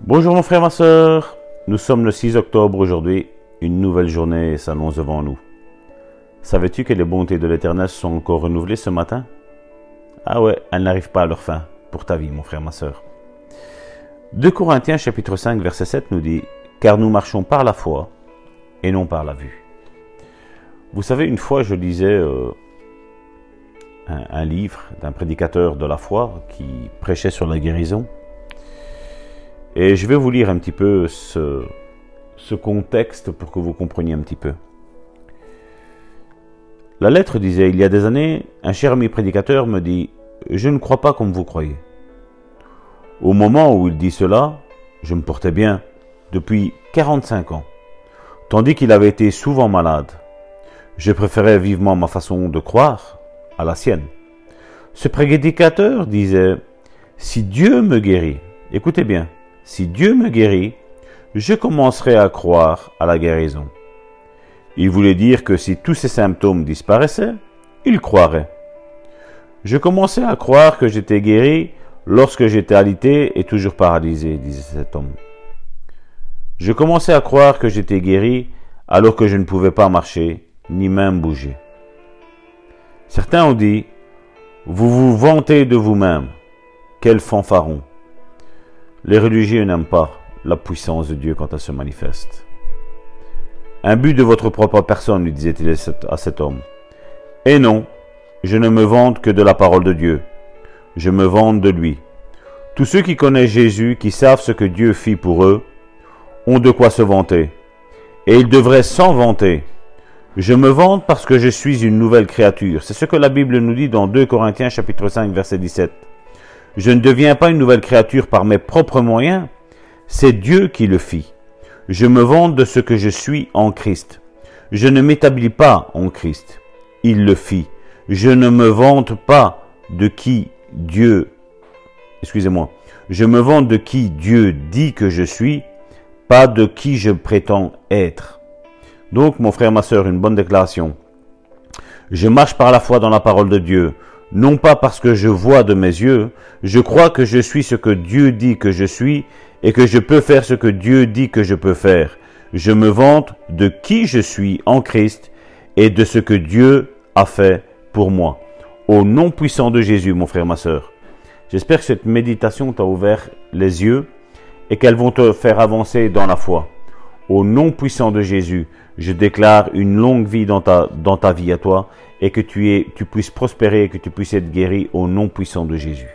Bonjour mon frère, ma soeur. Nous sommes le 6 octobre aujourd'hui. Une nouvelle journée s'annonce devant nous. Savais-tu que les bontés de l'Éternel sont encore renouvelées ce matin? Ah ouais, elles n'arrivent pas à leur fin pour ta vie, mon frère, ma soeur. 2 Corinthiens chapitre 5 verset 7 nous dit Car nous marchons par la foi et non par la vue. Vous savez, une fois je lisais euh, un, un livre d'un prédicateur de la foi qui prêchait sur la guérison. Et je vais vous lire un petit peu ce, ce contexte pour que vous compreniez un petit peu. La lettre disait, il y a des années, un cher ami prédicateur me dit, je ne crois pas comme vous croyez. Au moment où il dit cela, je me portais bien depuis 45 ans, tandis qu'il avait été souvent malade. Je préférais vivement ma façon de croire à la sienne. Ce prédicateur disait, si Dieu me guérit, écoutez bien, si Dieu me guérit, je commencerai à croire à la guérison. Il voulait dire que si tous ces symptômes disparaissaient, il croirait. Je commençais à croire que j'étais guéri lorsque j'étais alité et toujours paralysé, disait cet homme. Je commençais à croire que j'étais guéri alors que je ne pouvais pas marcher, ni même bouger. Certains ont dit, vous vous vantez de vous-même. Quel fanfaron. Les religieux n'aiment pas la puissance de Dieu quand elle se manifeste. Un but de votre propre personne, lui disait-il à cet homme. Et non, je ne me vante que de la parole de Dieu. Je me vante de lui. Tous ceux qui connaissent Jésus, qui savent ce que Dieu fit pour eux, ont de quoi se vanter. Et ils devraient s'en vanter. Je me vante parce que je suis une nouvelle créature. C'est ce que la Bible nous dit dans 2 Corinthiens chapitre 5 verset 17. Je ne deviens pas une nouvelle créature par mes propres moyens, c'est Dieu qui le fit. Je me vante de ce que je suis en Christ. Je ne m'établis pas en Christ. Il le fit. Je ne me vante pas de qui Dieu, excusez-moi, je me vante de qui Dieu dit que je suis, pas de qui je prétends être. Donc, mon frère, ma soeur, une bonne déclaration. Je marche par la foi dans la parole de Dieu non pas parce que je vois de mes yeux, je crois que je suis ce que Dieu dit que je suis et que je peux faire ce que Dieu dit que je peux faire. Je me vante de qui je suis en Christ et de ce que Dieu a fait pour moi. Au nom puissant de Jésus, mon frère, ma soeur. J'espère que cette méditation t'a ouvert les yeux et qu'elles vont te faire avancer dans la foi. Au nom puissant de Jésus, je déclare une longue vie dans ta, dans ta vie à toi et que tu, es, tu puisses prospérer et que tu puisses être guéri au nom puissant de Jésus.